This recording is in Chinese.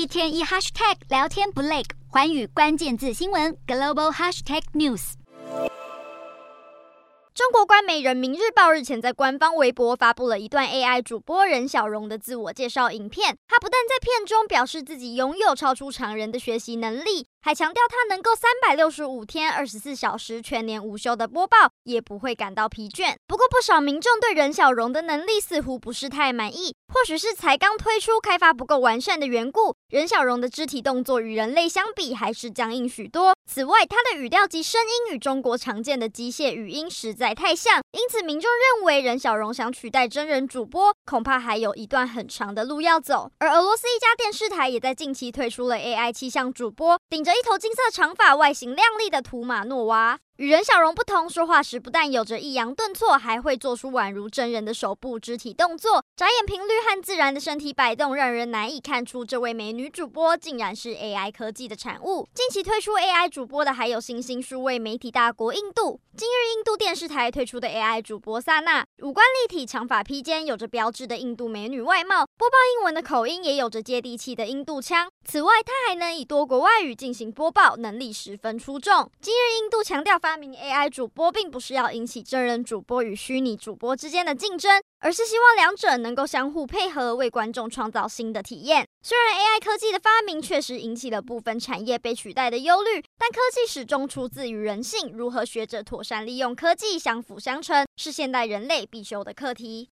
一天一 hashtag 聊天不累，寰宇关键字新闻 global hashtag news。中国官媒人民日报日前在官方微博发布了一段 AI 主播任小荣的自我介绍影片。他不但在片中表示自己拥有超出常人的学习能力，还强调他能够三百六十五天、二十四小时全年无休的播报，也不会感到疲倦。不过，不少民众对任小荣的能力似乎不是太满意，或许是才刚推出、开发不够完善的缘故。任小荣的肢体动作与人类相比还是僵硬许多。此外，他的语调及声音与中国常见的机械语音实在太像，因此民众认为任小荣想取代真人主播，恐怕还有一段很长的路要走。而俄罗斯一家电视台也在近期推出了 AI 气象主播，顶着一头金色长发、外形靓丽的图马诺娃。与任小荣不同，说话时不但有着抑扬顿挫，还会做出宛如真人的手部肢体动作，眨眼频率和自然的身体摆动，让人难以看出这位美女主播竟然是 AI 科技的产物。近期推出 AI 主播的还有新兴数位媒体大国印度。今日，印度电视台推出的 AI 主播萨娜，五官立体，长发披肩，有着标志的印度美女外貌，播报英文的口音也有着接地气的印度腔。此外，她还能以多国外语进行播报，能力十分出众。今日，印度强调发发明 AI 主播，并不是要引起真人主播与虚拟主播之间的竞争，而是希望两者能够相互配合，为观众创造新的体验。虽然 AI 科技的发明确实引起了部分产业被取代的忧虑，但科技始终出自于人性，如何学着妥善利用科技，相辅相成，是现代人类必修的课题。